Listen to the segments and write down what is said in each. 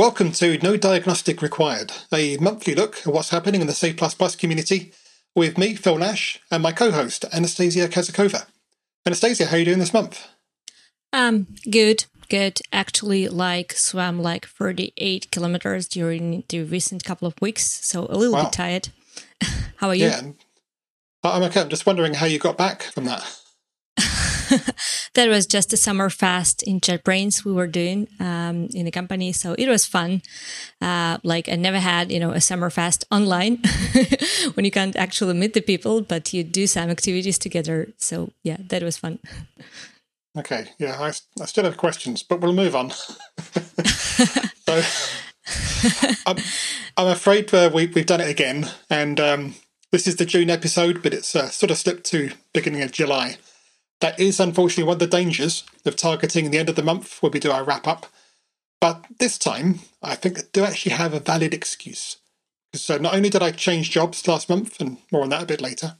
Welcome to No Diagnostic Required, a monthly look at what's happening in the C community with me, Phil Nash, and my co-host, Anastasia Kazakova. Anastasia, how are you doing this month? Um, good, good. Actually, like swam like 38 kilometers during the recent couple of weeks, so a little wow. bit tired. how are you? Yeah, I'm okay. I'm just wondering how you got back from that. that was just a summer fast in JetBrains we were doing um, in the company, so it was fun. Uh, like I never had, you know, a summer fast online when you can't actually meet the people, but you do some activities together. So yeah, that was fun. Okay, yeah, I, I still have questions, but we'll move on. so, I'm, I'm afraid uh, we, we've done it again, and um, this is the June episode, but it's uh, sort of slipped to beginning of July. That is unfortunately one of the dangers of targeting the end of the month where we do our wrap up. But this time, I think I do actually have a valid excuse. So not only did I change jobs last month, and more on that a bit later,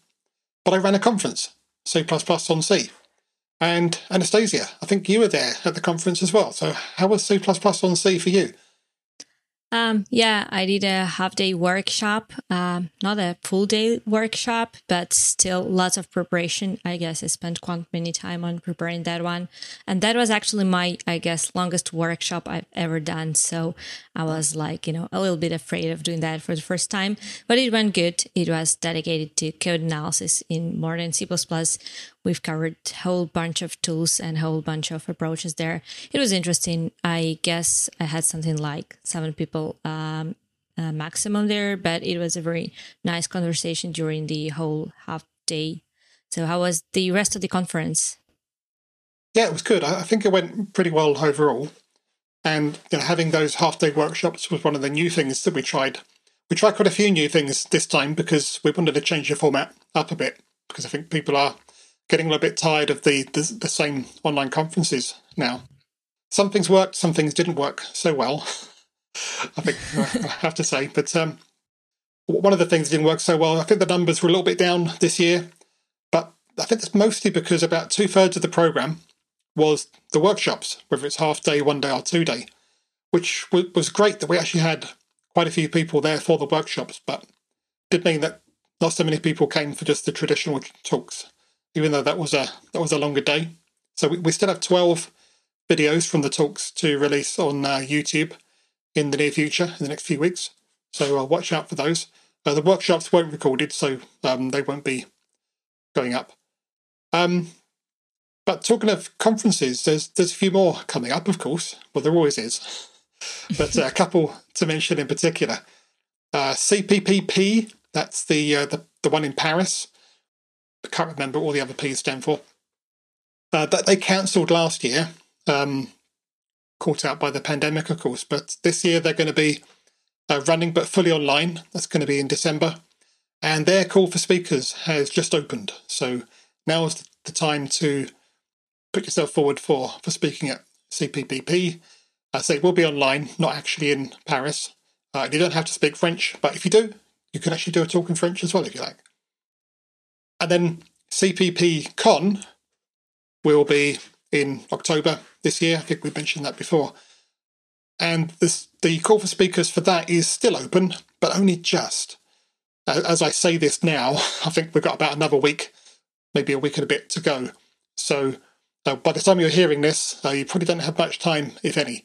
but I ran a conference, C++ on Sea. And Anastasia, I think you were there at the conference as well. So how was C++ on Sea for you? Um, yeah, I did a half day workshop, um, not a full day workshop, but still lots of preparation. I guess I spent quite many time on preparing that one. And that was actually my, I guess, longest workshop I've ever done. So I was like, you know, a little bit afraid of doing that for the first time, but it went good. It was dedicated to code analysis in modern C++, We've covered a whole bunch of tools and a whole bunch of approaches there. It was interesting. I guess I had something like seven people um, uh, maximum there, but it was a very nice conversation during the whole half day. So, how was the rest of the conference? Yeah, it was good. I think it went pretty well overall. And you know, having those half day workshops was one of the new things that we tried. We tried quite a few new things this time because we wanted to change the format up a bit because I think people are getting a little bit tired of the, the, the same online conferences now. Some things worked, some things didn't work so well. I think I have to say, but um, one of the things that didn't work so well. I think the numbers were a little bit down this year, but I think that's mostly because about two thirds of the program was the workshops, whether it's half day, one day, or two day, which was great that we actually had quite a few people there for the workshops, but did mean that not so many people came for just the traditional talks even though that was a that was a longer day. So we, we still have twelve videos from the talks to release on uh, YouTube in the near future, in the next few weeks. So uh, watch out for those. Uh, the workshops weren't recorded, so um, they won't be going up. Um, but talking of conferences, there's there's a few more coming up, of course. Well, there always is, but uh, a couple to mention in particular. Uh, CPPP, that's the, uh, the the one in Paris. I can't remember all the other P's stand for. Uh, they cancelled last year, um, caught out by the pandemic, of course. But this year they're going to be uh, running, but fully online. That's going to be in December, and their call for speakers has just opened. So now is the time to put yourself forward for for speaking at CPPP. I say it will be online, not actually in Paris. Uh, you don't have to speak French, but if you do, you can actually do a talk in French as well if you like. And then CPP Con will be in October this year. I think we mentioned that before. And this, the call for speakers for that is still open, but only just. As I say this now, I think we've got about another week, maybe a week and a bit to go. So uh, by the time you're hearing this, uh, you probably don't have much time, if any.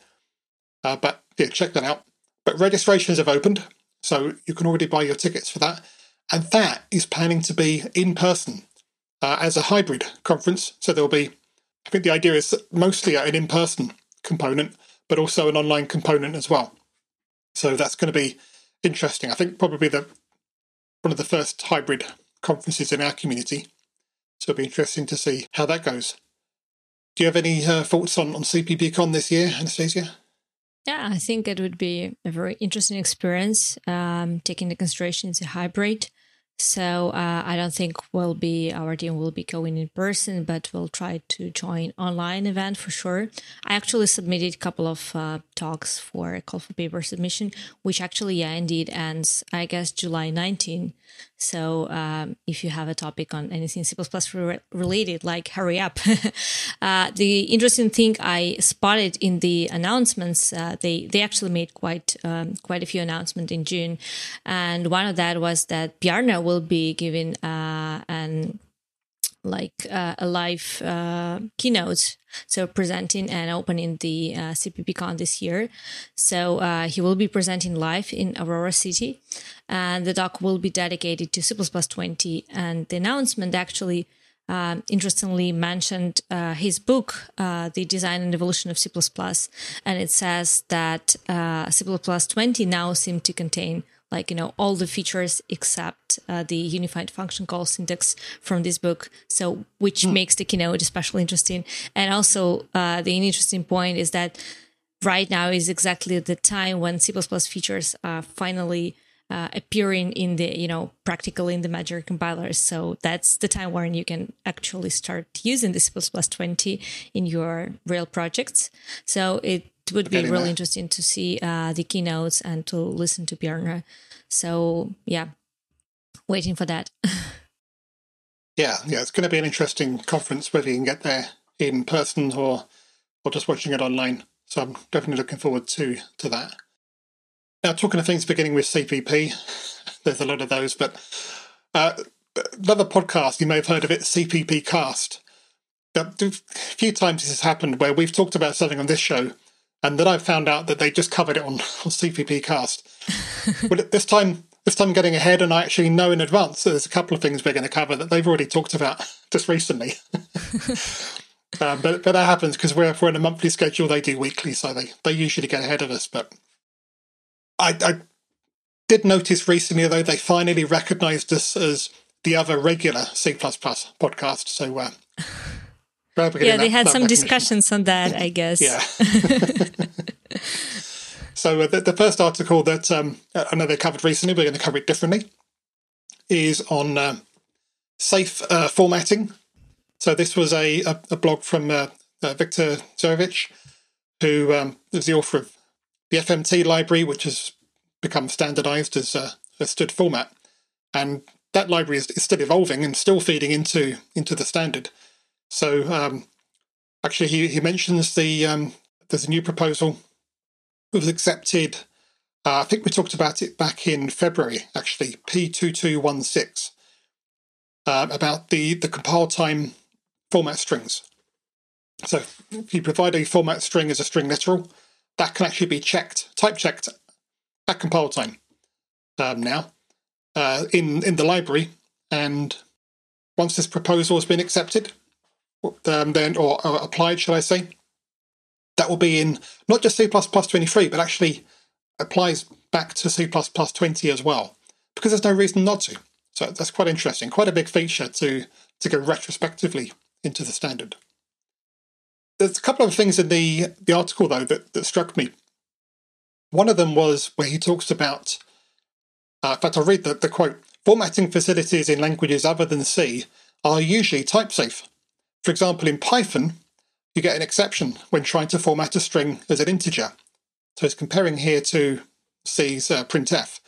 Uh, but yeah, check that out. But registrations have opened, so you can already buy your tickets for that. And that is planning to be in person uh, as a hybrid conference. So there'll be, I think the idea is mostly an in person component, but also an online component as well. So that's going to be interesting. I think probably the one of the first hybrid conferences in our community. So it'll be interesting to see how that goes. Do you have any uh, thoughts on, on CPPCon this year, Anastasia? Yeah, I think it would be a very interesting experience, um, taking the consideration it's a hybrid. So uh, I don't think we'll be our team will be going in person, but we'll try to join online event for sure. I actually submitted a couple of uh, talks for a call for paper submission, which actually yeah indeed ends I guess July 19. So um, if you have a topic on anything C++ re- related, like hurry up. uh, the interesting thing I spotted in the announcements, uh, they they actually made quite um, quite a few announcements in June, and one of that was that Bjarne will be giving uh, an like uh, a live uh, keynote. So presenting and opening the uh, cppcon this year. So uh, he will be presenting live in aurora city and the talk will be dedicated to c++ 20 and the announcement actually um, interestingly mentioned uh, his book, uh, The Design and Evolution of C++, and it says that uh, C++ 20 now seem to contain like you know all the features except uh, the unified function call syntax from this book. So which mm. makes the keynote especially interesting. And also uh, the interesting point is that right now is exactly the time when c++ features are finally uh, appearing in the you know practically in the major compilers so that's the time when you can actually start using the c++ 20 in your real projects so it would be really interesting to see uh, the keynotes and to listen to Bjarne. So yeah, waiting for that. yeah, yeah, it's going to be an interesting conference whether you can get there in person or or just watching it online. So I'm definitely looking forward to to that. Now, talking of things beginning with CPP, there's a lot of those, but uh, another podcast you may have heard of it, CPP Cast. A few times this has happened where we've talked about something on this show and then I found out that they just covered it on, on CPP Cast. but this time, this time getting ahead, and I actually know in advance that there's a couple of things we're going to cover that they've already talked about just recently. um, but but that happens because we're we're in a monthly schedule. They do weekly, so they they usually get ahead of us. But I, I did notice recently though they finally recognised us as the other regular C podcast. So. Uh, yeah, they had some discussions on that, I guess. yeah. so uh, the, the, first article that um, I know they covered recently, we're going to cover it differently, is on uh, safe uh, formatting. So this was a, a, a blog from uh, uh, Victor Zverovich, who um, is the author of the FMT library, which has become standardized as a, a STD format. And that library is, is still evolving and still feeding into into the standard. So um, actually, he, he mentions the um, there's a new proposal that was accepted. Uh, I think we talked about it back in February, actually, P2216, uh, about the, the compile time format strings. So if you provide a format string as a string literal, that can actually be checked, type checked at compile time um, now uh, in, in the library. And once this proposal has been accepted, um, then or, or applied, shall I say? That will be in not just C++ 23, but actually applies back to C++ 20 as well, because there's no reason not to. So that's quite interesting, quite a big feature to to go retrospectively into the standard. There's a couple of things in the the article though that, that struck me. One of them was where he talks about, uh, in fact, I'll read the, the quote: "Formatting facilities in languages other than C are usually type safe." For example, in Python, you get an exception when trying to format a string as an integer. So it's comparing here to C's uh, printf,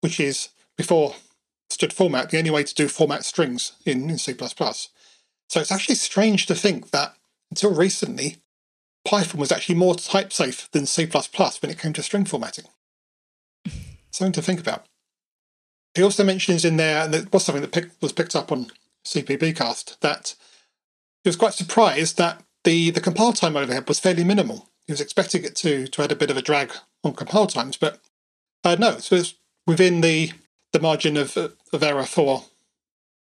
which is before STD format, the only way to do format strings in, in C++. So it's actually strange to think that until recently, Python was actually more type safe than C++ when it came to string formatting. Something to think about. He also mentions in there, and it was something that pick, was picked up on CPPcast, that he was quite surprised that the, the compile time overhead was fairly minimal. He was expecting it to, to add a bit of a drag on compile times, but uh, no, so it's within the, the margin of, of error for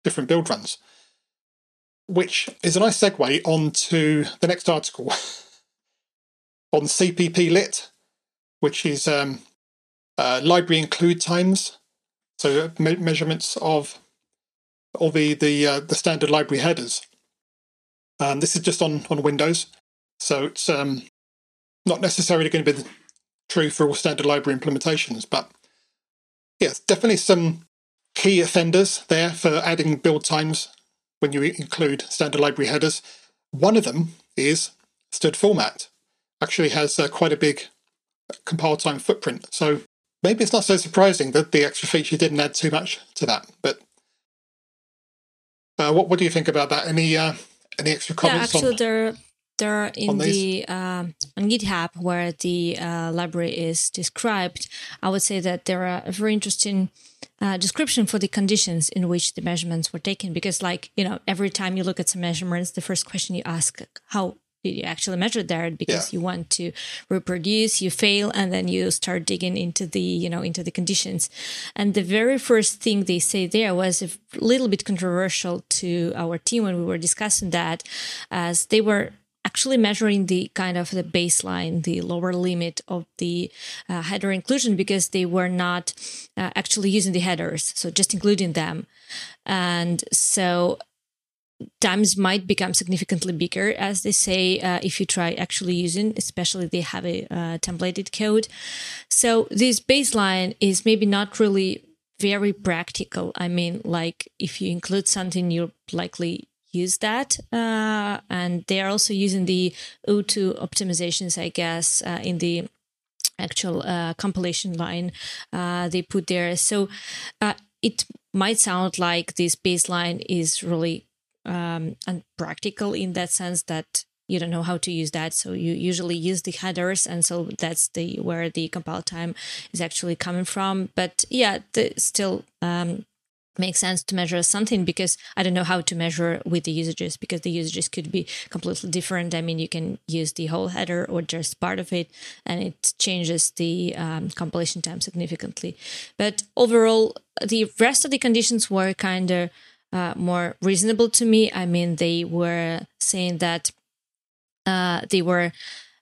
different build runs, which is a nice segue onto the next article on CPP lit, which is um, uh, library include times, so me- measurements of all the the uh, the standard library headers. Um, this is just on, on Windows, so it's um, not necessarily going to be true for all standard library implementations, but yes, definitely some key offenders there for adding build times when you include standard library headers. One of them is STD format. Actually has uh, quite a big compile time footprint, so maybe it's not so surprising that the extra feature didn't add too much to that. But Uh, what what do you think about that? Any uh, any extra comments? Yeah, actually, on, there there in the um, on GitHub where the uh, library is described, I would say that there are a very interesting uh, description for the conditions in which the measurements were taken. Because, like you know, every time you look at some measurements, the first question you ask how did you actually measure there because yeah. you want to reproduce you fail and then you start digging into the you know into the conditions and the very first thing they say there was a little bit controversial to our team when we were discussing that as they were actually measuring the kind of the baseline, the lower limit of the uh, header inclusion because they were not uh, actually using the headers, so just including them. And so times might become significantly bigger as they say uh, if you try actually using especially they have a uh, templated code so this baseline is maybe not really very practical i mean like if you include something you're likely use that uh, and they are also using the o2 optimizations i guess uh, in the actual uh, compilation line uh, they put there. So it might sound like this baseline is really um, unpractical in that sense that you don't know how to use that. So you usually use the headers and so that's the where the compile time is actually coming from. But yeah the, still um, makes sense to measure something because I don't know how to measure with the usages because the usages could be completely different. I mean, you can use the whole header or just part of it, and it changes the um, compilation time significantly. But overall, the rest of the conditions were kind of uh, more reasonable to me. I mean, they were saying that uh, they were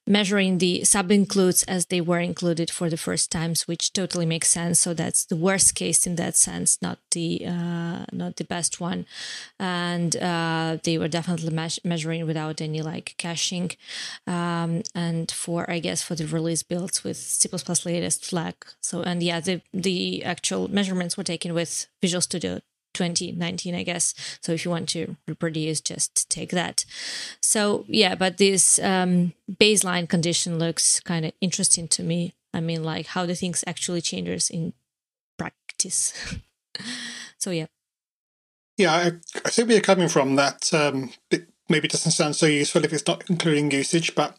measuring the sub includes as they were included for the first times, which totally makes sense. So that's the worst case in that sense, not the uh, not the best one. And uh, they were definitely me- measuring without any like caching. Um, and for I guess for the release builds with C++ latest flag. So and yeah, the the actual measurements were taken with Visual Studio 2019 i guess. So if you want to reproduce just take that. So yeah but this um, baseline condition looks kind of interesting to me. I mean like how the things actually changes in practice. So yeah. Yeah I, I where you're coming from. That um, it maybe doesn't sound so useful if it's not including usage but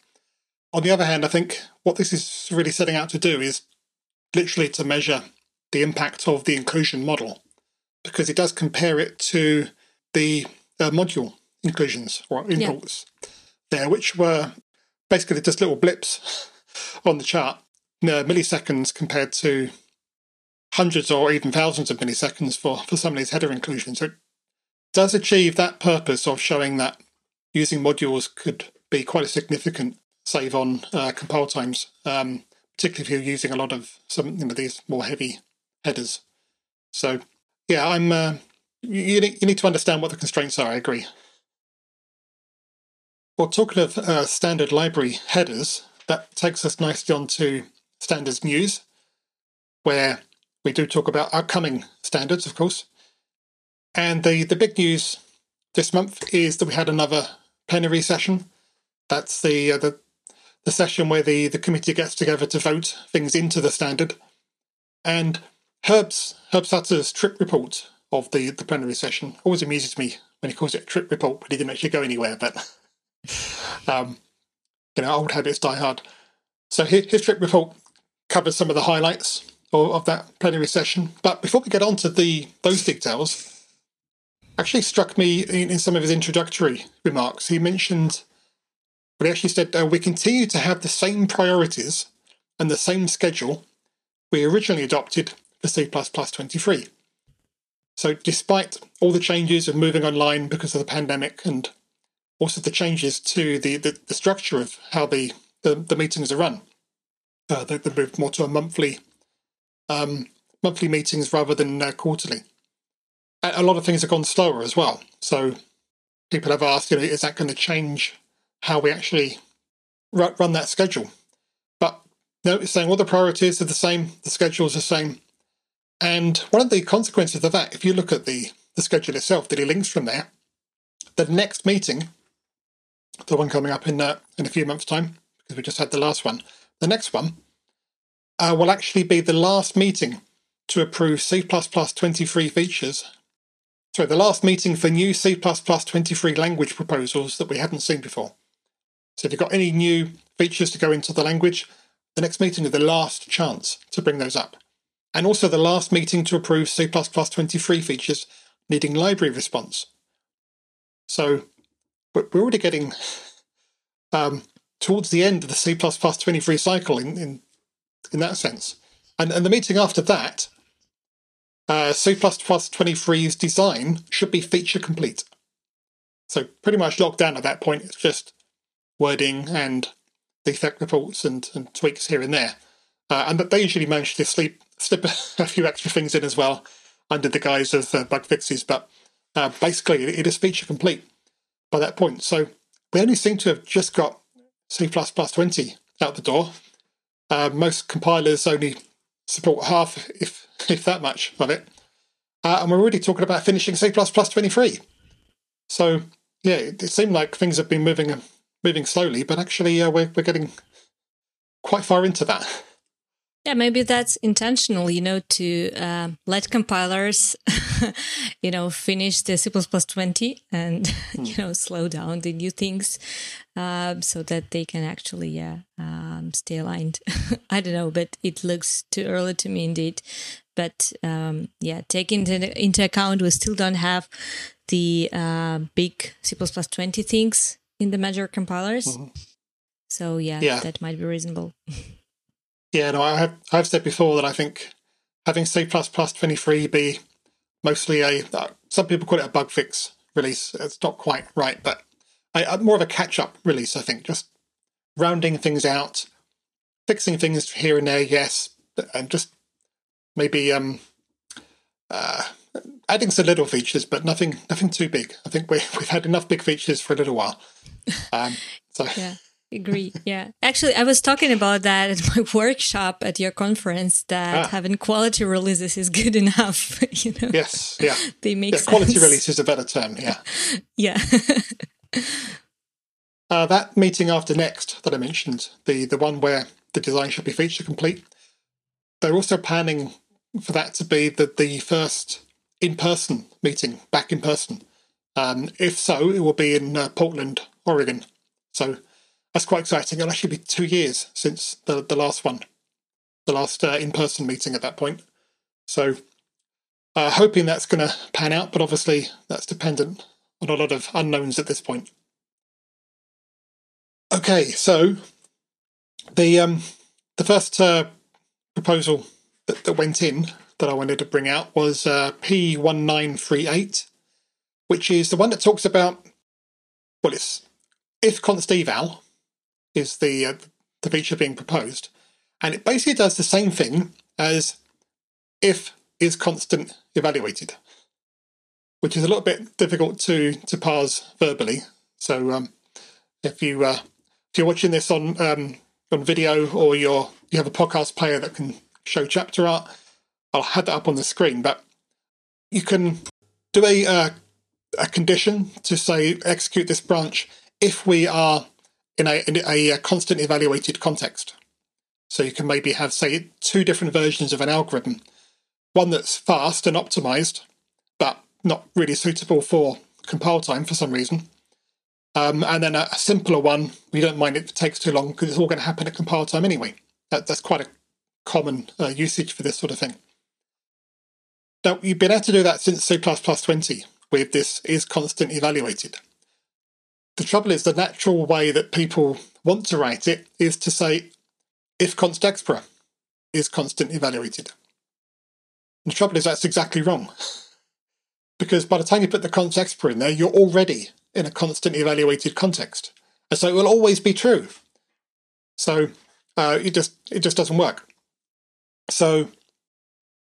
on the other hand i think what this is really setting out to do is literally to measure the impact of the inclusion model because it does compare it to the uh, module inclusions or imports yeah. there, which were basically just little blips on the chart, uh, milliseconds compared to hundreds or even thousands of milliseconds for, for some of these header inclusions. So it does achieve that purpose of showing that using modules could be quite a significant save on uh, compile times, um, particularly if you're using a lot of some you know these more heavy headers. So yeah, I'm. Uh, you, need, you need to understand what the constraints are. I agree. Well, talking of uh, standard library headers, that takes us nicely on to standards news, where we do talk about upcoming standards, of course. And the, the big news this month is that we had another plenary session. That's the uh, the, the session where the, the committee gets together to vote things into the standard. And Herb's Herb Sutter's trip report of the, the plenary session always amuses me when he calls it a trip report, but he didn't actually go anywhere. But um, you know, old habits die hard. So his, his trip report covers some of the highlights of, of that plenary session. But before we get on to the those details, actually struck me in, in some of his introductory remarks. He mentioned, but he actually said, uh, "We continue to have the same priorities and the same schedule we originally adopted for C++23. So, despite all the changes of moving online because of the pandemic and also the changes to the, the, the structure of how the, the, the, meetings are run, uh, they, they moved more to a monthly um, monthly meetings rather than uh, quarterly. A lot of things have gone slower as well. So, people have asked, you know, is that going to change how we actually run that schedule? But no, it's saying all the priorities are the same, the schedule is the same, and one of the consequences of that, if you look at the, the schedule itself, that he links from there, the next meeting, the one coming up in uh, in a few months' time, because we just had the last one, the next one uh, will actually be the last meeting to approve C++ 23 features sorry, the last meeting for new C++ 23 language proposals that we hadn't seen before. So if you've got any new features to go into the language, the next meeting is the last chance to bring those up. And also the last meeting to approve C++ 23 features needing library response. So we're already getting um, towards the end of the C++ 23 cycle in, in, in that sense. And, and the meeting after that, uh, C++ 23's design should be feature complete. So pretty much locked down at that point. It's just wording and defect reports and, and tweaks here and there. Uh, and they usually manage to sleep, slip a few extra things in as well under the guise of uh, bug fixes. But uh, basically, it is feature complete by that point. So we only seem to have just got C++ 20 out the door. Uh, most compilers only support half, if if that much of it. Uh, and we're already talking about finishing C++ 23. So yeah, it, it seemed like things have been moving moving slowly, but actually uh, we're we're getting quite far into that. Yeah, maybe that's intentional, you know, to uh, let compilers, you know, finish the C++ 20 and, mm. you know, slow down the new things um, so that they can actually, yeah, um, stay aligned. I don't know, but it looks too early to me indeed. But um, yeah, taking into, into account, we still don't have the uh, big C++ 20 things in the major compilers. Mm-hmm. So yeah, yeah, that might be reasonable. Yeah, no, I have I've said before that I think having C twenty three be mostly a uh, some people call it a bug fix release. It's not quite right, but I, more of a catch up release. I think just rounding things out, fixing things here and there, yes, and just maybe um, uh, adding some little features, but nothing nothing too big. I think we we've had enough big features for a little while. Um, so yeah agree yeah. Actually i was talking about that at my workshop at your conference that ah. having quality releases is good enough you know? Yes yeah. They make yeah, sense. quality release is a better term yeah. Yeah. Uh, that meeting after next that i mentioned the the one where the design should be feature complete they're also planning for that to be the, the first in-person meeting back in person. Um, if so it will be in uh, portland oregon. So that's quite exciting. It'll actually be two years since the, the last one, the last uh, in person meeting at that point. So, uh, hoping that's going to pan out, but obviously that's dependent on a lot of unknowns at this point. Okay, so the um, the first uh, proposal that, that went in that I wanted to bring out was uh, P1938, which is the one that talks about well, it's if const eval is the uh, the feature being proposed, and it basically does the same thing as if is constant evaluated, which is a little bit difficult to to parse verbally. So um, if you uh, if you're watching this on um, on video or you're you have a podcast player that can show chapter art, I'll have that up on the screen. But you can do a uh, a condition to say execute this branch if we are in a, in a constant evaluated context. So you can maybe have, say, two different versions of an algorithm one that's fast and optimized, but not really suitable for compile time for some reason. Um, and then a, a, simpler one, we don't mind if it takes too long because it's all going to happen at compile time anyway. That, that's quite a common uh, usage for this sort of thing. Now, you've been able to do that since C++ 20 with this is constant evaluated. The trouble is, the natural way that people want to write it is to say, if const expr is constant evaluated. And the trouble is, that's exactly wrong. because by the time you put the const expr in there, you're already in a constant evaluated context. And so it will always be true. So uh, it just it just doesn't work. So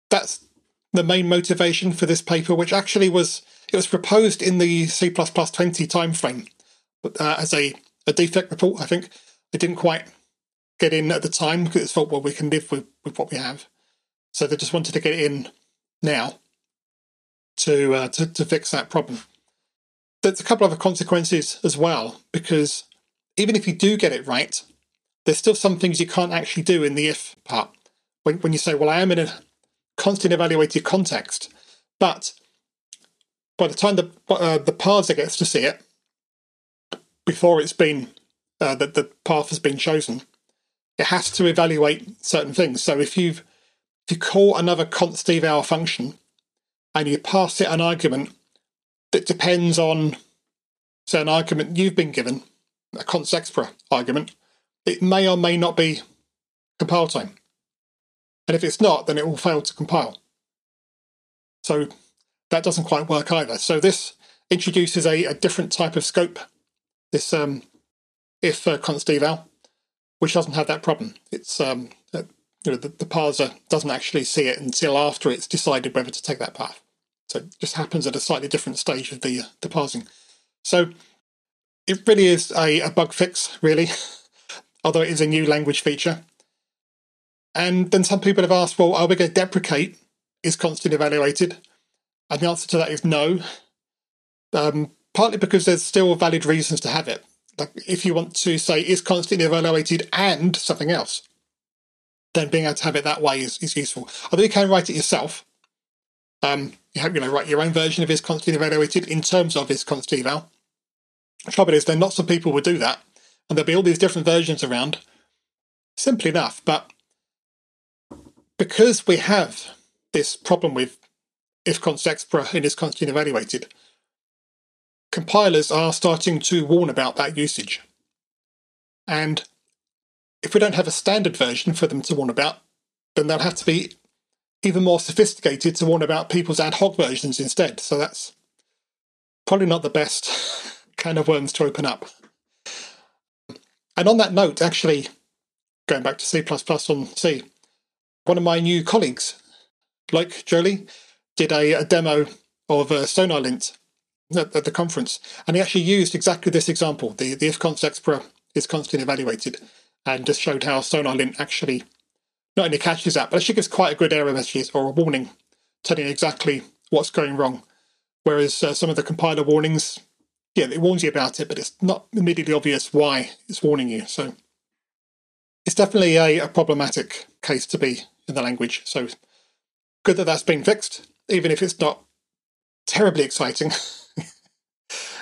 that's the main motivation for this paper, which actually was it was proposed in the C++ 20 timeframe uh, as a, a defect report. I think they didn't quite get in at the time because it's thought, well, we can live with, with what we have. So they just wanted to get in now to, uh, to, to fix that problem. There's a couple other consequences as well, because even if you do get it right, there's still some things you can't actually do in the if part. When, when you say, well, I am in a constant evaluated context, but by the time the uh, the parser gets to see it, before it's been uh, that the path has been chosen, it has to evaluate certain things. So if you've if you call another const eval function and you pass it an argument that depends on say an argument you've been given, a const expr argument, it may or may not be compile time. And if it's not, then it will fail to compile. So that doesn't quite work either. So this introduces a, a different type of scope, this um, if uh, const eval, which doesn't have that problem. It's um, uh, you know the, the parser doesn't actually see it until after it's decided whether to take that path. So it just happens at a slightly different stage of the uh, the parsing. So it really is a, a bug fix, really, although it is a new language feature. And then some people have asked, well, are we going to deprecate is constant evaluated? And the answer to that is no. Um, partly because there's still valid reasons to have it. Like if you want to say is constantly evaluated and something else, then being able to have it that way is, is useful. Although you can write it yourself. Um, you have you know write your own version of is constantly evaluated in terms of is constant eval. The trouble is, then lots of people will do that, and there'll be all these different versions around. Simple enough, but because we have this problem with if const expr and is constantly evaluated, compilers are starting to warn about that usage. And if we don't have a standard version for them to warn about, then they'll have to be even more sophisticated to warn about people's ad hoc versions instead. So that's probably not the best kind of worms to open up. And on that note, actually, going back to C on Sea, one of my new colleagues, Loïc Joly, did a, a demo of uh, SonarLint at, at, the conference, and he actually used exactly this example: the the if const is constantly evaluated, and just showed how SonarLint actually not only catches that, but actually gives quite a good error message or a warning telling exactly what's going wrong. Whereas uh, some of the compiler warnings, yeah, it warns you about it, but it's not immediately obvious why it's warning you. So it's definitely a, a problematic case to be in the language. So good that that's been fixed, even if it's not terribly exciting.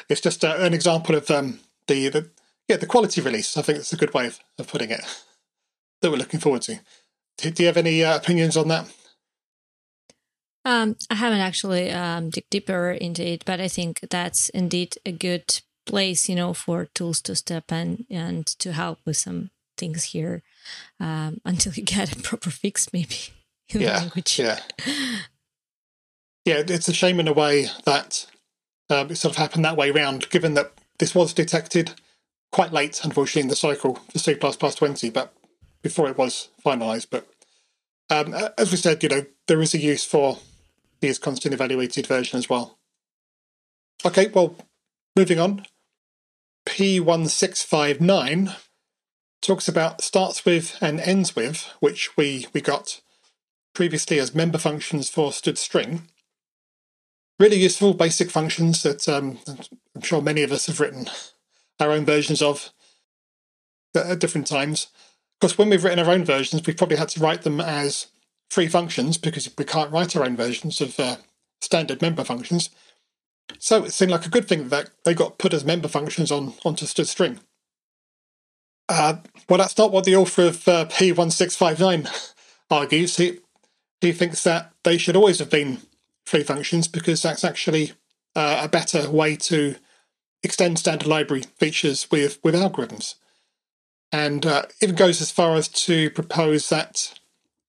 it's just uh, an example of um, the, the yeah the quality release. I think it's a good way of, of putting it that we're looking forward to. Do, do you have any uh, opinions on that? Um, I haven't actually um, dig deeper into it, but I think that's indeed a good place, you know, for tools to step in and to help with some things here um, until you get a proper fix, maybe in yeah, language. Yeah, yeah. It's a shame in a way that um, it sort of happened that way round, given that this was detected quite late, unfortunately, in the cycle for C++ 20, but before it was finalised. But um, as we said, you know, there is a use for the constant evaluated version as well. Okay, well, moving on. P1659 talks about starts with and ends with, which we, we got previously as member functions for std string. Really useful basic functions that um, I'm sure many of us have written our own versions of at different times. Of course, when we've written our own versions, we've probably had to write them as free functions because we can't write our own versions of uh, standard member functions. So it seemed like a good thing that they got put as member functions on onto std string. Uh, well, that's not what the author of uh, P1659 argues. He, he thinks that they should always have been free functions because that's actually uh, a better way to extend standard library features with, with algorithms. And uh, even goes as far as to propose that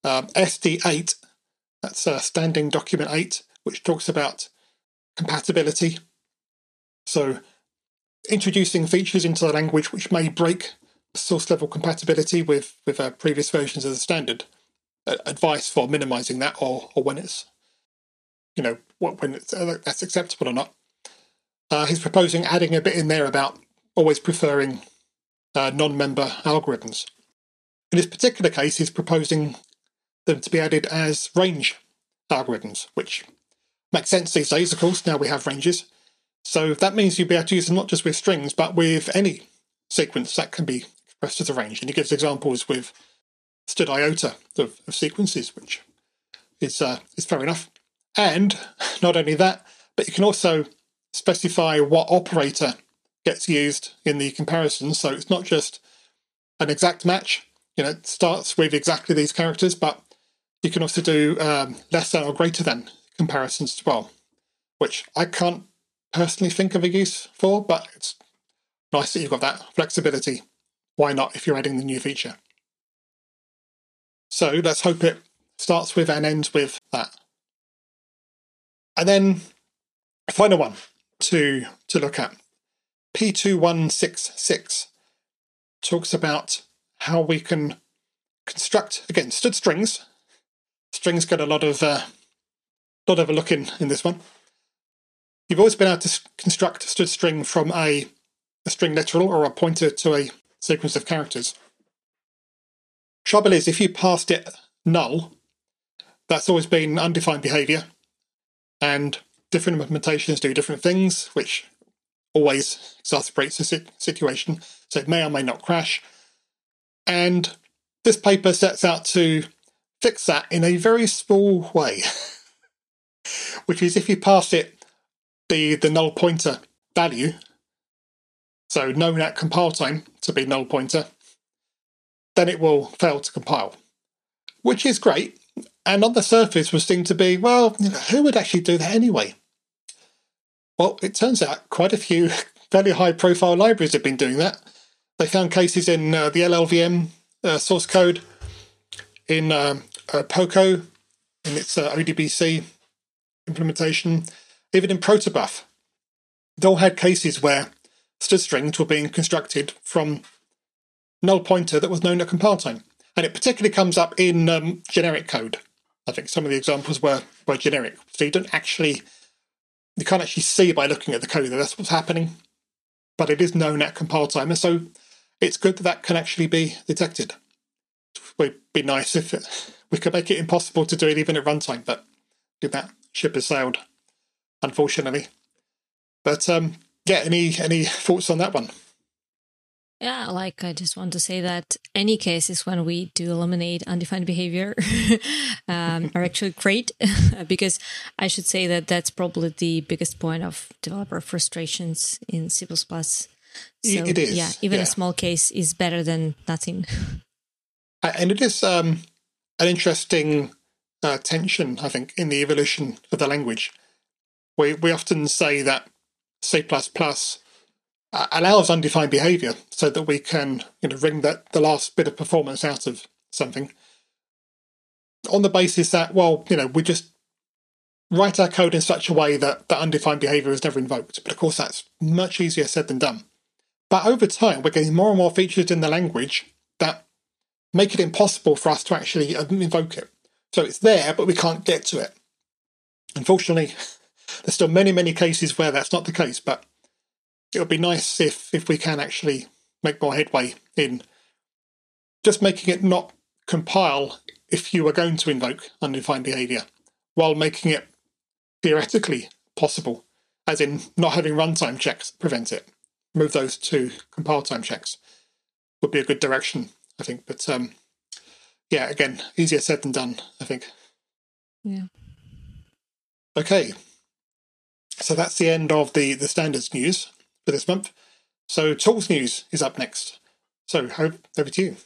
um, SD8, that's uh, Standing Document 8, which talks about compatibility. So, introducing features into the language which may break source level compatibility with with uh, previous versions of the standard. Uh, advice for minimizing that, or or when it's you know what, when it's, uh, that's acceptable or not. Uh, he's proposing adding a bit in there about always preferring uh, non-member algorithms. In this particular case, he's proposing them to be added as range algorithms, which makes sense these days. Of course, now we have ranges. So that means you'll be able to use them not just with strings, but with any sequence that can be expressed as a range. And he gives examples with std iota of, of sequences, which is uh, is fair enough. And not only that, but you can also specify what operator gets used in the comparison. So it's not just an exact match, you know, it starts with exactly these characters, but you can also do um, less than or greater than comparisons as well, which I can't personally think of a use for, but it's nice that you've got that flexibility. Why not if you're adding the new feature? So let's hope it starts with and ends with that. And then final one to, to look at. P2166 talks about how we can construct, again, std strings. Strings get a lot of uh, lot of a look in, in this one. You've always been able to construct a std string from a, a string literal or a pointer to a sequence of characters. Trouble is, if you passed it null, that's always been undefined behavior, and different implementations do different things, which always exacerbates the situation. So it may or may not crash. And this paper sets out to fix that in a very small way, which is if you pass it the, the null pointer value, so known at compile time to be null pointer, then it will fail to compile, which is great. And on the surface would seem to be, well, you know, who would actually do that anyway? Well, it turns out quite a few fairly high profile libraries have been doing that. They found cases in uh, the LLVM uh, source code, in um, uh, Poco, in its uh, ODBC implementation, even in Protobuf. They all had cases where std strings were being constructed from null pointer that was known at compile time. And it particularly comes up in um, generic code. I think some of the examples were, were generic. So you don't actually you can't actually see by looking at the code that that's what's happening, but it is known at compile time, and so it's good that that can actually be detected. It would be nice if it, we could make it impossible to do it even at runtime, but that ship has sailed, unfortunately. But um, yeah, any any thoughts on that one? Yeah, like I just want to say that any cases when we do eliminate undefined behavior um, are actually great because I should say that that's probably the biggest point of developer frustrations in C++. So, it is. Yeah, even yeah. a small case is better than nothing. And it is um, an interesting uh, tension, I think, in the evolution of the language. We we often say that C++ allows undefined behavior so that we can you know wring that the last bit of performance out of something on the basis that well you know we just write our code in such a way that that undefined behavior is never invoked. But of course that's much easier said than done. But over time we're getting more and more features in the language that make it impossible for us to actually um, invoke it. So it's there but we can't get to it. Unfortunately there's still many many cases where that's not the case but it would be nice if if we can actually make more headway in just making it not compile if you are going to invoke undefined behavior, while making it theoretically possible, as in not having runtime checks prevent it. Move those to compile time checks would be a good direction, I think. But um, yeah, again, easier said than done, I think. Yeah. Okay. So that's the end of the, the standards news for this month. So tools news is up next. So over to you.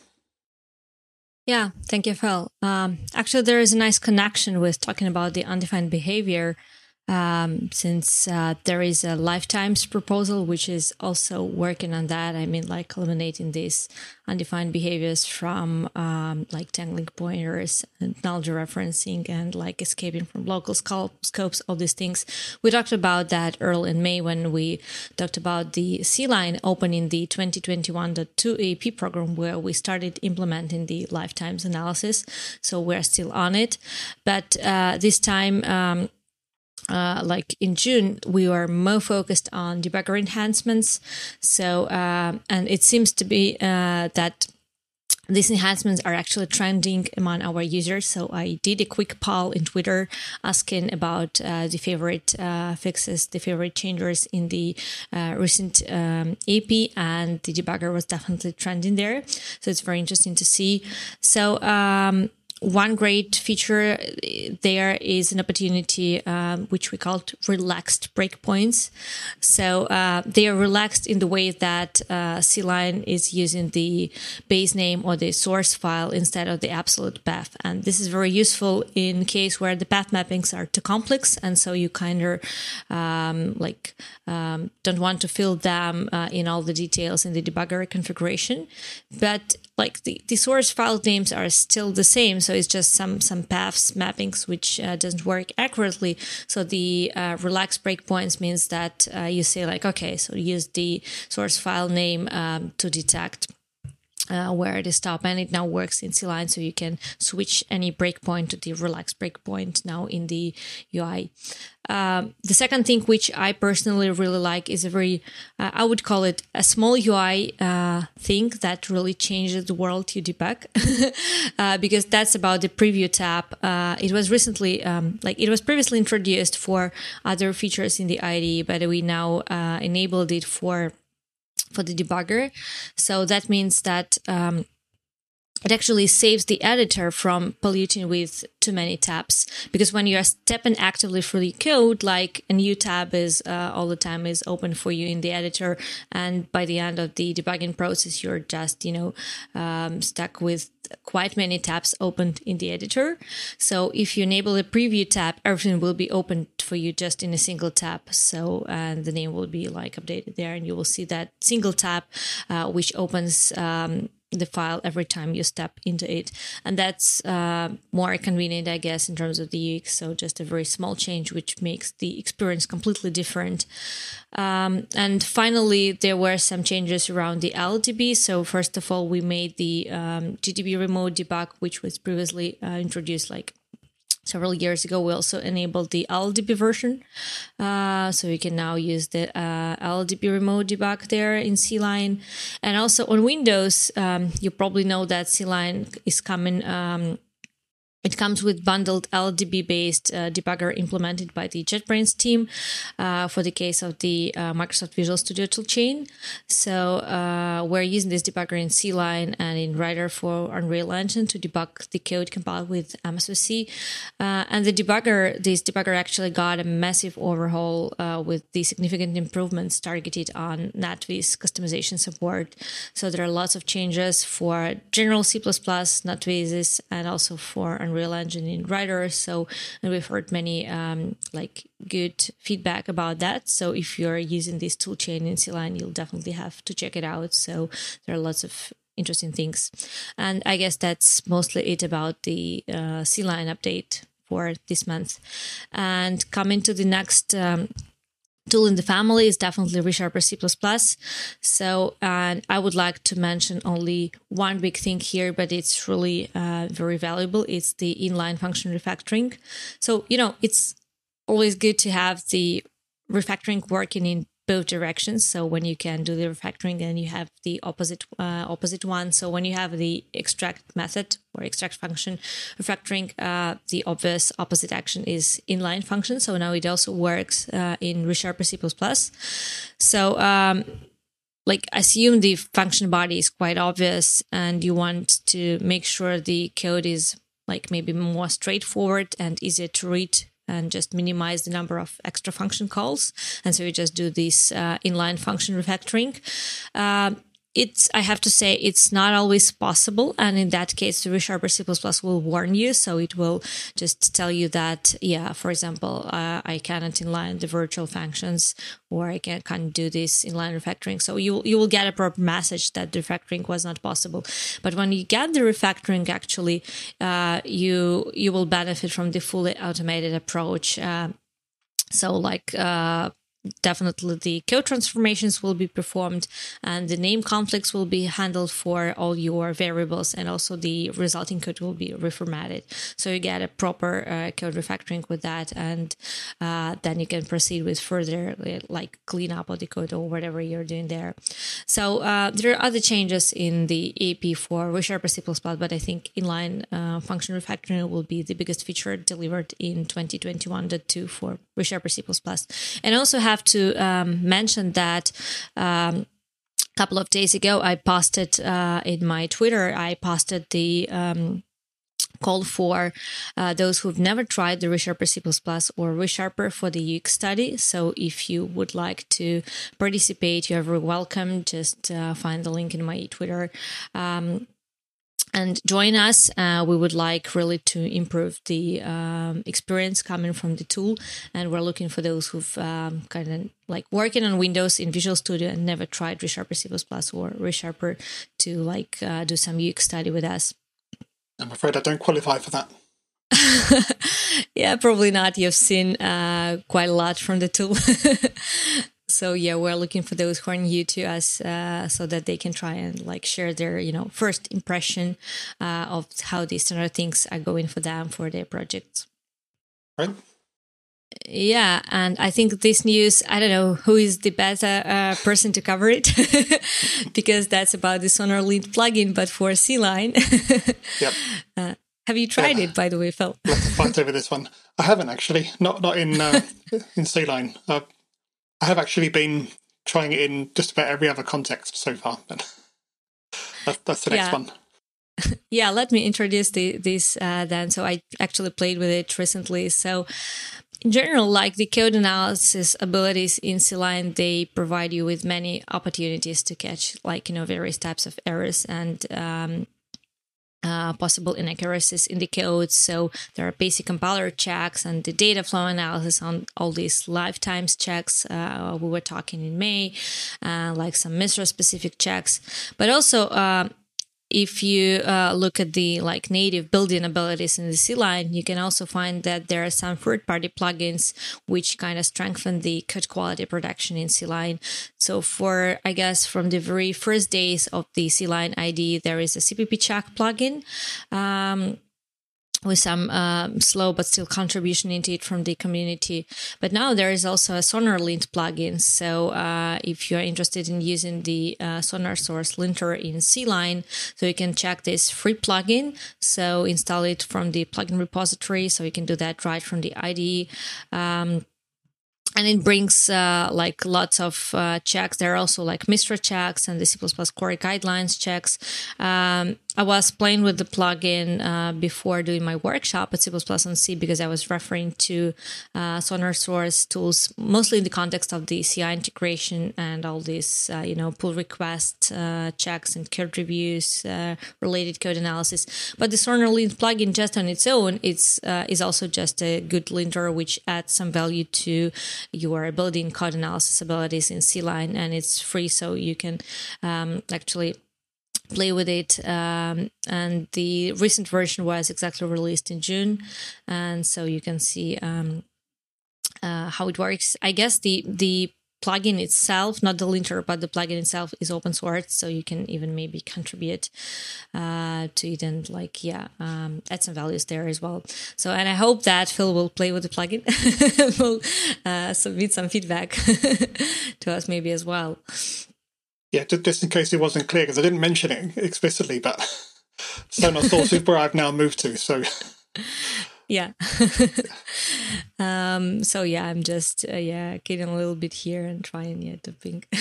Yeah, thank you, Phil. Um, actually, there is a nice connection with talking about the undefined behavior um, since uh, there is a lifetimes proposal which is also working on that i mean like eliminating these undefined behaviors from um, like dangling pointers and null referencing and like escaping from local scopes all these things. We talked about that early in may when we talked about the CLion opening the 2021.2 EAP program where we started implementing the lifetimes analysis. So we're still on it. But uh, this time um, uh, like in June, we were more focused on debugger enhancements. So, uh, and it seems to be uh, that these enhancements are actually trending among our users. So I did a quick poll in Twitter asking about uh, the favorite uh, fixes, the favorite changes in the uh, recent um, EAP, and the debugger was definitely trending there. So it's very interesting to see. So um, one great feature there is an opportunity um, which we called relaxed breakpoints. So uh, they are relaxed in the way that uh, CLion is using the base name or the source file instead of the absolute path. And this is very useful in case where the path mappings are too complex, and so you kind of um, like um, don't want to fill them uh, in all the details in the debugger configuration. But like the, the source file names are still the same so it's just some some paths mappings which uh, doesn't work accurately. So the uh, relaxed breakpoints means that uh, you say like okay so use the source file name um, to detect uh, where it is stop and it now works in CLion so you can switch any breakpoint to the relaxed breakpoint now in the UI. Um, the second thing which I personally really like is a very, uh, I would call it a small UI uh, thing that really changes the world you debug, uh, because that's about the preview tab. Uh, it was recently, um, like it was previously introduced for other features in the IDE, but we now uh, enabled it for for the debugger. So that means that um, it actually saves the editor from polluting with too many tabs because when you are stepping actively through the code like a new tab is uh, all the time is open for you in the editor and by the end of the debugging process you're just you know um, stuck with quite many tabs opened in the editor. So if you enable the preview tab everything will be opened for you just in a single tab. So and the name will be like updated there and you will see that single tab uh, which opens um, the file every time you step into it. And that's uh, more convenient, I guess, in terms of the UX. So just a very small change, which makes the experience completely different. Um, and finally, there were some changes around the LLDB. So first of all, we made the um, GDB remote debug, which was previously uh, introduced like several years ago we also enabled the LLDB version. Uh, so you can now use the uh, LLDB remote debug there in CLion and also on Windows um, you probably know that CLion is coming um, it comes with bundled LLDB based uh, debugger implemented by the JetBrains team uh, for the case of the uh, Microsoft Visual Studio toolchain. So uh, we're using this debugger in CLion and in Rider for Unreal Engine to debug the code compiled with MSVC. Uh, and the debugger, this debugger actually got a massive overhaul uh, with the significant improvements targeted on Natvis customization support. So there are lots of changes for general C++, Natvis, and also for Unreal Real engine in Rider. So, and we've heard many um, like good feedback about that. So, if you're using this toolchain in CLion, you'll definitely have to check it out. So, there are lots of interesting things, and I guess that's mostly it about the uh, update for this month. And coming to the next. Um, tool in the family is definitely ReSharper C++. So, and I would like to mention only one big thing here, but it's really uh, very valuable. It's the inline function refactoring. So, you know, it's always good to have the refactoring working in both directions. So when you can do the refactoring, and you have the opposite uh, opposite one. So when you have the extract method or extract function refactoring, uh, the obvious opposite action is inline function. So now it also works uh, in ReSharper C++. So um, like assume the function body is quite obvious and you want to make sure the code is like maybe more straightforward and easier to read and just minimize the number of extra function calls. And so you just do this uh, inline function refactoring. Uh, it's i have to say it's not always possible. And in that case the resharper c++ will warn you. So it will just tell you that yeah for example uh, i cannot inline the virtual functions or i can, can't do this inline refactoring. So you, you will get a proper message that the refactoring was not possible. But when you get the refactoring actually uh, you you will benefit from the fully automated approach. Uh, so like uh, definitely the code transformations will be performed and the name conflicts will be handled for all your variables and also the resulting code will be reformatted. So you get a proper uh, code refactoring with that and uh, then you can proceed with further like cleanup of the code or whatever you're doing there. So uh, there are other changes in the EAP for resharper c++ but i think inline uh, function refactoring will be the biggest feature delivered in 2021.2 for resharper c++ and also have have to um, mention that. Um, a couple of days ago, I posted uh, in my Twitter. I posted the um, call for uh, those who've never tried the ReSharper C++ or ReSharper for the UX study. So if you would like to participate, you're very welcome. Just uh, find the link in my Twitter. Um, and join us. Uh, we would like really to improve the um, experience coming from the tool, and we're looking for those who've um, kind of like working on Windows in Visual Studio and never tried ReSharper C++ or ReSharper to like uh, do some UX study with us. I'm afraid I don't qualify for that. yeah, probably not. You've seen uh, quite a lot from the tool. so yeah, we're looking for those who are new to us, uh, so that they can try and like share their you know first impression uh, of how these standard things are going for them for their projects. Right. Yeah, and I think this news, I don't know who is the better uh, person to cover it because that's about the SonarLint plugin, but for CLion. yep. Uh, have you tried yeah. it, by the way, Phil? Let's fight over this one. I haven't actually, not not in uh, in CLion. I have actually been trying it in just about every other context so far, but that's, that's the next yeah. one. Yeah let me introduce the, this uh, then. So i actually played with it recently. So in general, like the code analysis abilities in CLion, they provide you with many opportunities to catch, like you know, various types of errors and um, uh, possible inaccuracies in the code. So there are basic compiler checks and the data flow analysis on all these lifetimes checks. Uh, we were talking in May, uh, like some MISRA specific checks, but also uh, if you uh, look at the like native built-in abilities in the CLion, you can also find that there are some third-party plugins which kind of strengthen the code quality protection in CLion. So for I guess from the very first days of the CLion ID, there is a Cppcheck plugin. Um, with some um, slow but still contribution into it from the community. But now there is also a SonarLint plugin. So uh, if you're interested in using the uh, SonarSource linter in CLion, so you can check this free plugin. So install it from the plugin repository. So you can do that right from the IDE. Um, and it brings uh, like lots of uh, checks. There are also like MISRA checks and the C++ core guidelines checks. Um, I was playing with the plugin uh, before doing my workshop at C++ on Sea because I was referring to uh, SonarSource tools, mostly in the context of the CI integration and all these, uh, you know, pull request uh, checks and code reviews, uh, related code analysis. But the Sonar SonarLint plugin just on its own, it's uh, is also just a good linter which adds some value to your building code analysis abilities in CLion, and it's free, so you can um, actually play with it. Um, and the recent version was exactly released in June, and so you can see um, uh, how it works. I guess the the plugin itself, not the linter, but the plugin itself is open source, so you can even maybe contribute uh, to it and like yeah, um, add some values there as well. So and I hope that Phil will play with the plugin, will uh, submit some feedback to us maybe as well. Yeah, just in case it wasn't clear, because I didn't mention it explicitly, but SonarSource is where I've now moved to. So yeah. um, so yeah, I'm just uh, yeah getting a little bit here and trying yeah to think.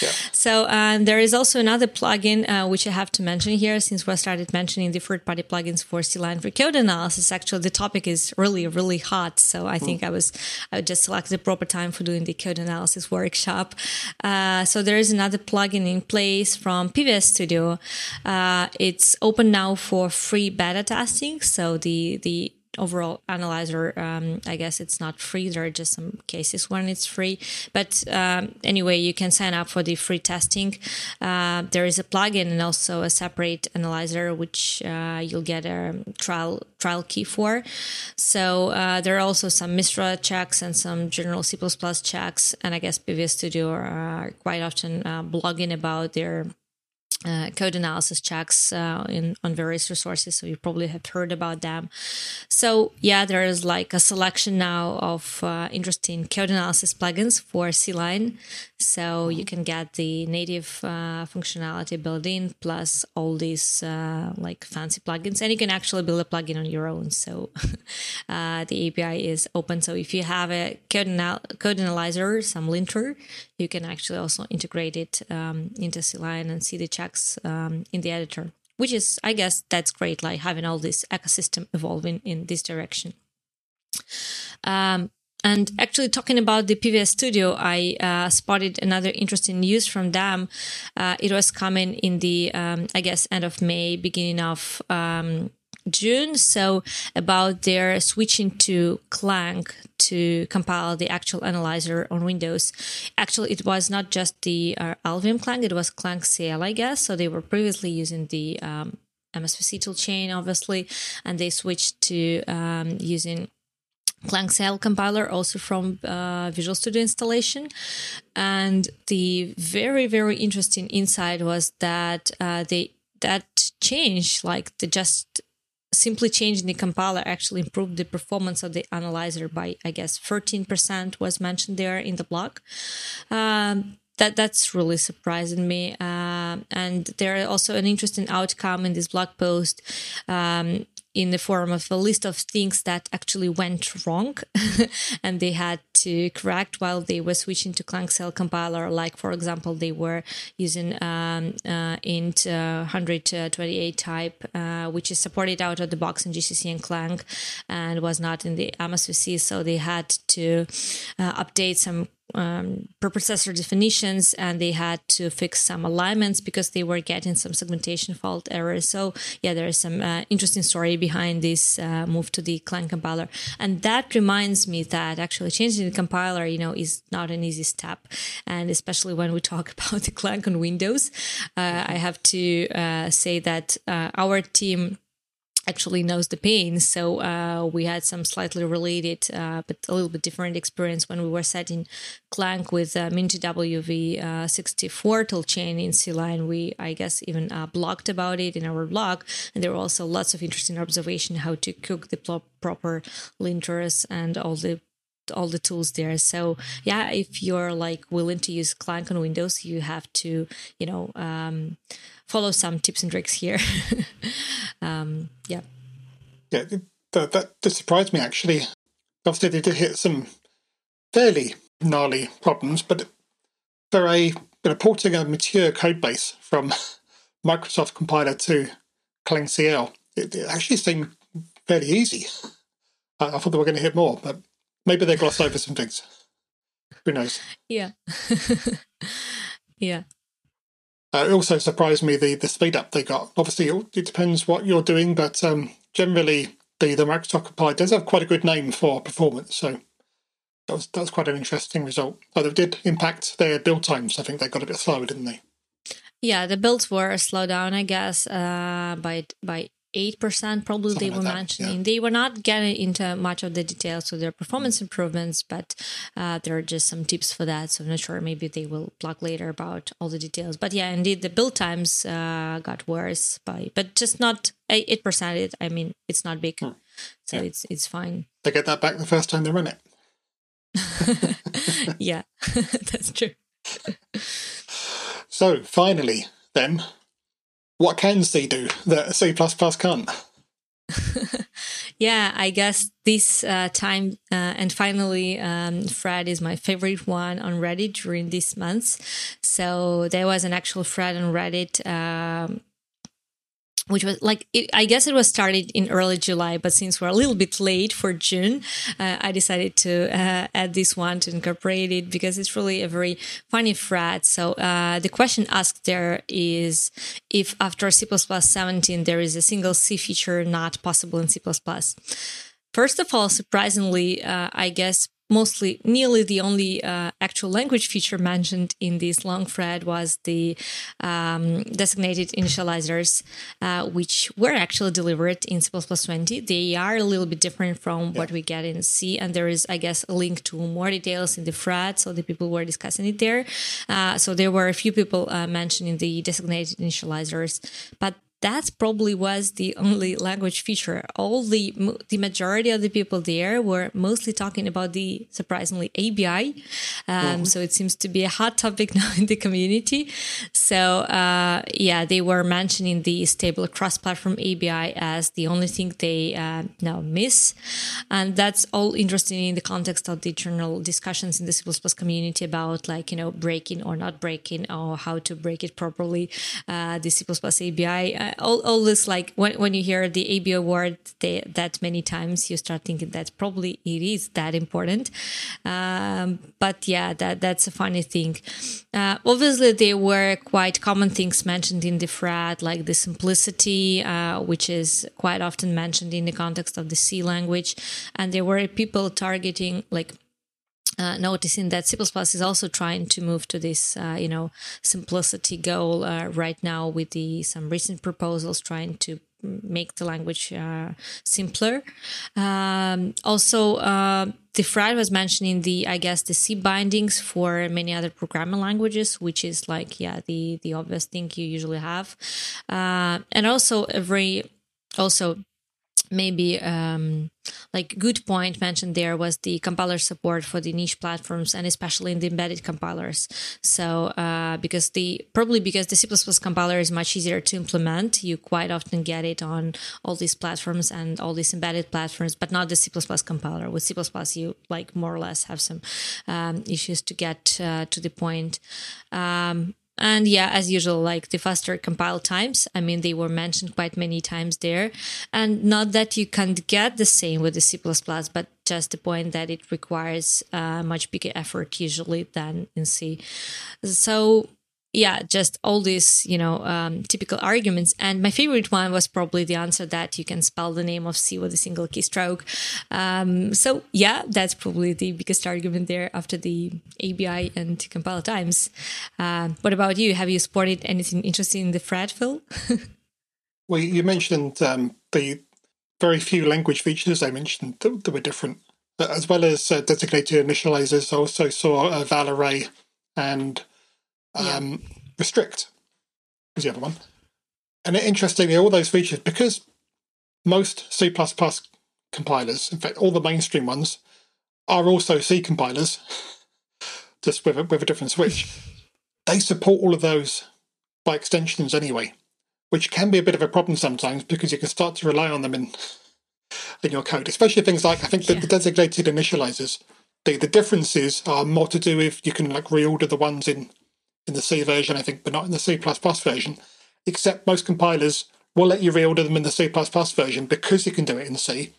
yeah. So um, there is also another plugin uh, which I have to mention here since we started mentioning the third-party plugins for CLion for code analysis. Actually, the topic is really really hot, so I think mm. I was I just selected the proper time for doing the code analysis workshop. Uh, so there is another plugin in place from PVS Studio. Uh, it's open now for free beta testing. So the the overall analyzer um, i guess it's not free. There are just some cases when it's free. But um, anyway you can sign up for the free testing. Uh, there is a plugin and also a separate analyzer which uh, you'll get a trial trial key for. So uh, there are also some misra checks and some general c++ checks. And i guess pvs studio are quite often uh, blogging about their uh, code analysis checks uh, in on various resources so you probably have heard about them. So yeah there is like a selection now of uh, interesting code analysis plugins for CLion. So you can get the native uh, functionality built in plus all these uh, like fancy plugins and you can actually build a plugin on your own. So uh, the api is open. So if you have a code, anal- code analyzer some linter you can actually also integrate it um, into CLion and see the checks um, in the editor which is, I guess, that's great, like having all this ecosystem evolving in this direction. Um, and actually, talking about the PVS Studio, I uh, spotted another interesting news from them. Uh, it was coming in the, um, I guess, end of May, beginning of um, June. So about their switching to Clang to compile the actual analyzer on Windows. Actually, it was not just the uh, LLVM Clang; it was Clang CL, I guess. So they were previously using the um, MSVC toolchain, obviously, and they switched to um, using ClangCL compiler also from uh, Visual Studio installation. And the very, very interesting insight was that uh, they that change, like the just simply changing the compiler actually improved the performance of the analyzer by i guess 13% was mentioned there in the blog um, that that's really surprising me. Uh, and there are also an interesting outcome in this blog post. Um, in the form of a list of things that actually went wrong and they had to correct while they were switching to ClangCL compiler. Like, for example, they were using um, uh, int uh, 128 type, uh, which is supported out of the box in GCC and Clang and was not in the MSVC. So they had to uh, update some um, preprocessor definitions and they had to fix some alignments because they were getting some segmentation fault errors. So yeah, there is some uh, interesting story behind this uh, move to the Clang compiler, and that reminds me that actually changing the compiler, you know, is not an easy step, and especially when we talk about the Clang on Windows, uh, I have to uh, say that uh, our team actually knows the pain. So uh, we had some slightly related, uh, but a little bit different experience when we were setting Clang with uh, MinGW-w64 toolchain in CLion. We, I guess, even uh, blogged about it in our blog, and there were also lots of interesting observation how to cook the pl- proper linters and all the all the tools there. So yeah, if you're like willing to use Clang on Windows, you have to, you know. Um, follow some tips and tricks here. um, yeah. Yeah, that, that, that surprised me actually. Obviously, they did hit some fairly gnarly problems, but for a you know, porting a mature code base from Microsoft compiler to ClangCL, it, it actually seemed fairly easy. I, I thought they were going to hit more, but maybe they glossed over some things. Who knows? Yeah. yeah. Uh, it also surprised me the, the speed up they got. Obviously, it, it depends what you're doing, but um, generally, the, the Microsoft compiler does have quite a good name for performance. So that was that was quite an interesting result. Although it did impact their build times. I think they got a bit slower, didn't they? Yeah, the builds were slowed down, I guess, uh, by by eight percent probably Something they were like mentioning. Yeah. They were not getting into much of the details of their performance improvements, but uh, there are just some tips for that. So I'm not sure. Maybe they will blog later about all the details. But yeah, indeed, the build times uh, got worse by, but just not eight percent. it, I mean, it's not big, hmm. so yeah. it's it's fine. They get that back the first time they run it. yeah, that's true. so finally, then what can C do that C plus can't? yeah, I guess this uh, time uh, and finally, um, Fred is my favorite one on Reddit during these months. So there was an actual Fred on Reddit um, which was like it, i guess it was started in early july but since we're a little bit late for june uh, i decided to uh, add this one to incorporate it because it's really a very funny thread. So uh, the question asked there is if after c++ 17 there is a single c feature not possible in c++ First of all, surprisingly, uh, I guess mostly nearly the only uh, actual language feature mentioned in this long thread was the um, designated initializers uh, which were actually delivered in c++20 they are a little bit different from yeah. what we get in c and there is i guess a link to more details in the thread so the people were discussing it there uh, so there were a few people uh, mentioning the designated initializers but that probably was the only language feature. All the the majority of the people there were mostly talking about the surprisingly ABI. Um, mm-hmm. So it seems to be a hot topic now in the community. So uh, yeah, they were mentioning the stable cross-platform ABI as the only thing they uh, now miss, and that's all interesting in the context of the general discussions in the C++ community about like you know breaking or not breaking or how to break it properly. Uh, the C++ ABI all, all this like when, when you hear the ABI word they, that many times, you start thinking that probably it is that important. Um, but yeah, that that's a funny thing. Uh, obviously, there were quite common things mentioned in the thread, like the simplicity, uh, which is quite often mentioned in the context of the C language, and there were people targeting like uh, noticing that C++ is also trying to move to this, uh, you know, simplicity goal uh, right now with the some recent proposals trying to make the language uh, simpler. Um, also, uh, the Fred was mentioning the, I guess, the C bindings for many other programming languages, which is like, yeah, the the obvious thing you usually have, uh, and also every also maybe um, like good point mentioned there was the compiler support for the niche platforms and especially in the embedded compilers. So uh, because the probably because the c++ compiler is much easier to implement you quite often get it on all these platforms and all these embedded platforms but not the c++ compiler. With c++ you like more or less have some um, issues to get uh, to the point. Um, and yeah, as usual, like the faster compile times. I mean, they were mentioned quite many times there. And not that you can't get the same with the C, but just the point that it requires uh, much bigger effort usually than in C. So yeah, just all these, you know, um, typical arguments. And my favorite one was probably the answer that you can spell the name of C with a single keystroke. Um, so yeah, that's probably the biggest argument there after the ABI and compile times. Uh, what about you? Have you spotted anything interesting in the thread, Phil? well, you mentioned um, the very few language features I mentioned that, that were different, as well as uh, designated initializers. I also saw a val array and um, yeah. restrict was the other one. And interestingly, all those features, because most C compilers, in fact, all the mainstream ones, are also C compilers, just with a, with a different switch, they support all of those by extensions anyway, which can be a bit of a problem sometimes because you can start to rely on them in in your code, especially things like I think yeah. the, the designated initializers. The the differences are more to do with you can like reorder the ones in in the C version, I think, but not in the C version. Except most compilers will let you reorder them in the C version because you can do it in C.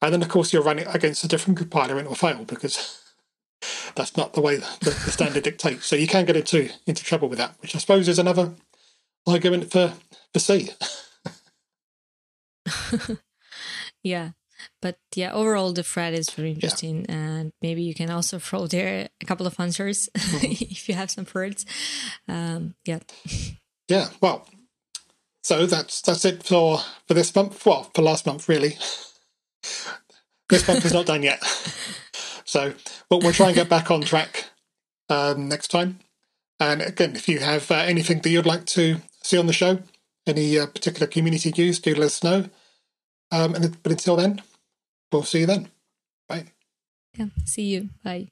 And then, of course, you're running against a different compiler and it will fail because that's not the way the, the standard dictates. So you can get into into trouble with that, which I suppose is another argument for for C. yeah. But yeah, overall, the thread is very interesting, yeah. and maybe you can also throw there a couple of answers mm-hmm. if you have some words. Um, yeah. Yeah. Well, so that's that's it for for this month. Well, for last month, really. this month is not done yet. So, but we'll try and get back on track um, next time. And again, if you have uh, anything that you'd like to see on the show, any uh, particular community news, do let us know. Um, and, but until then, we'll see you then. Bye. Yeah, see you. Bye.